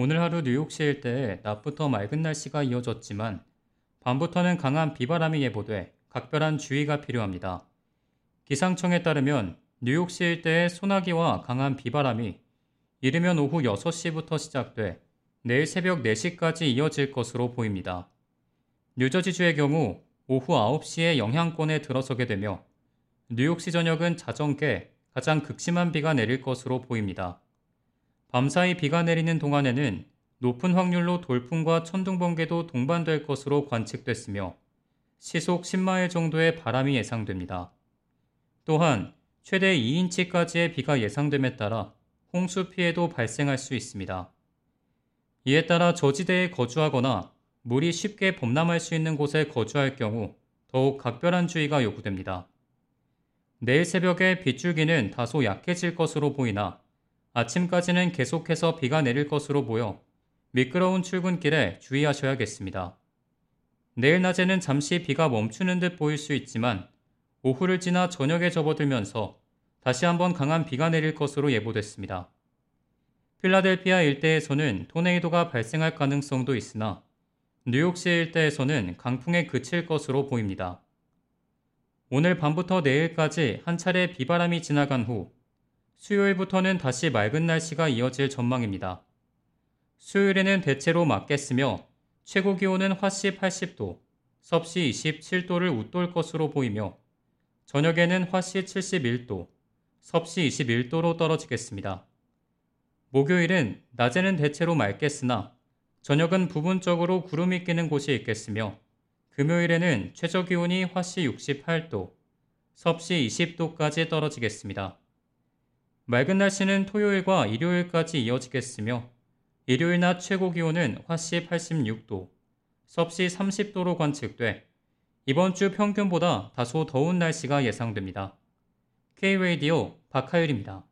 오늘 하루 뉴욕시 일대에 낮부터 맑은 날씨가 이어졌지만 밤부터는 강한 비바람이 예보돼 각별한 주의가 필요합니다. 기상청에 따르면 뉴욕시 일대의 소나기와 강한 비바람이 이르면 오후 6시부터 시작돼 내일 새벽 4시까지 이어질 것으로 보입니다. 뉴저지주의 경우 오후 9시에 영향권에 들어서게 되며 뉴욕시 전역은 자정께 가장 극심한 비가 내릴 것으로 보입니다. 밤사이 비가 내리는 동안에는 높은 확률로 돌풍과 천둥 번개도 동반될 것으로 관측됐으며 시속 10마일 정도의 바람이 예상됩니다. 또한 최대 2인치까지의 비가 예상됨에 따라 홍수 피해도 발생할 수 있습니다. 이에 따라 저지대에 거주하거나 물이 쉽게 범람할 수 있는 곳에 거주할 경우 더욱 각별한 주의가 요구됩니다. 내일 새벽에 빗줄기는 다소 약해질 것으로 보이나 아침까지는 계속해서 비가 내릴 것으로 보여 미끄러운 출근길에 주의하셔야겠습니다. 내일 낮에는 잠시 비가 멈추는 듯 보일 수 있지만 오후를 지나 저녁에 접어들면서 다시 한번 강한 비가 내릴 것으로 예보됐습니다. 필라델피아 일대에서는 토네이도가 발생할 가능성도 있으나 뉴욕시 일대에서는 강풍에 그칠 것으로 보입니다. 오늘 밤부터 내일까지 한 차례 비바람이 지나간 후 수요일부터는 다시 맑은 날씨가 이어질 전망입니다. 수요일에는 대체로 맑겠으며 최고 기온은 화씨 80도, 섭씨 27도를 웃돌 것으로 보이며 저녁에는 화씨 71도, 섭씨 21도로 떨어지겠습니다. 목요일은 낮에는 대체로 맑겠으나 저녁은 부분적으로 구름이 끼는 곳이 있겠으며 금요일에는 최저 기온이 화씨 68도, 섭씨 20도까지 떨어지겠습니다. 맑은 날씨는 토요일과 일요일까지 이어지겠으며 일요일 낮 최고 기온은 화씨 86도, 섭씨 30도로 관측돼 이번 주 평균보다 다소 더운 날씨가 예상됩니다. K-Radio 박하율입니다.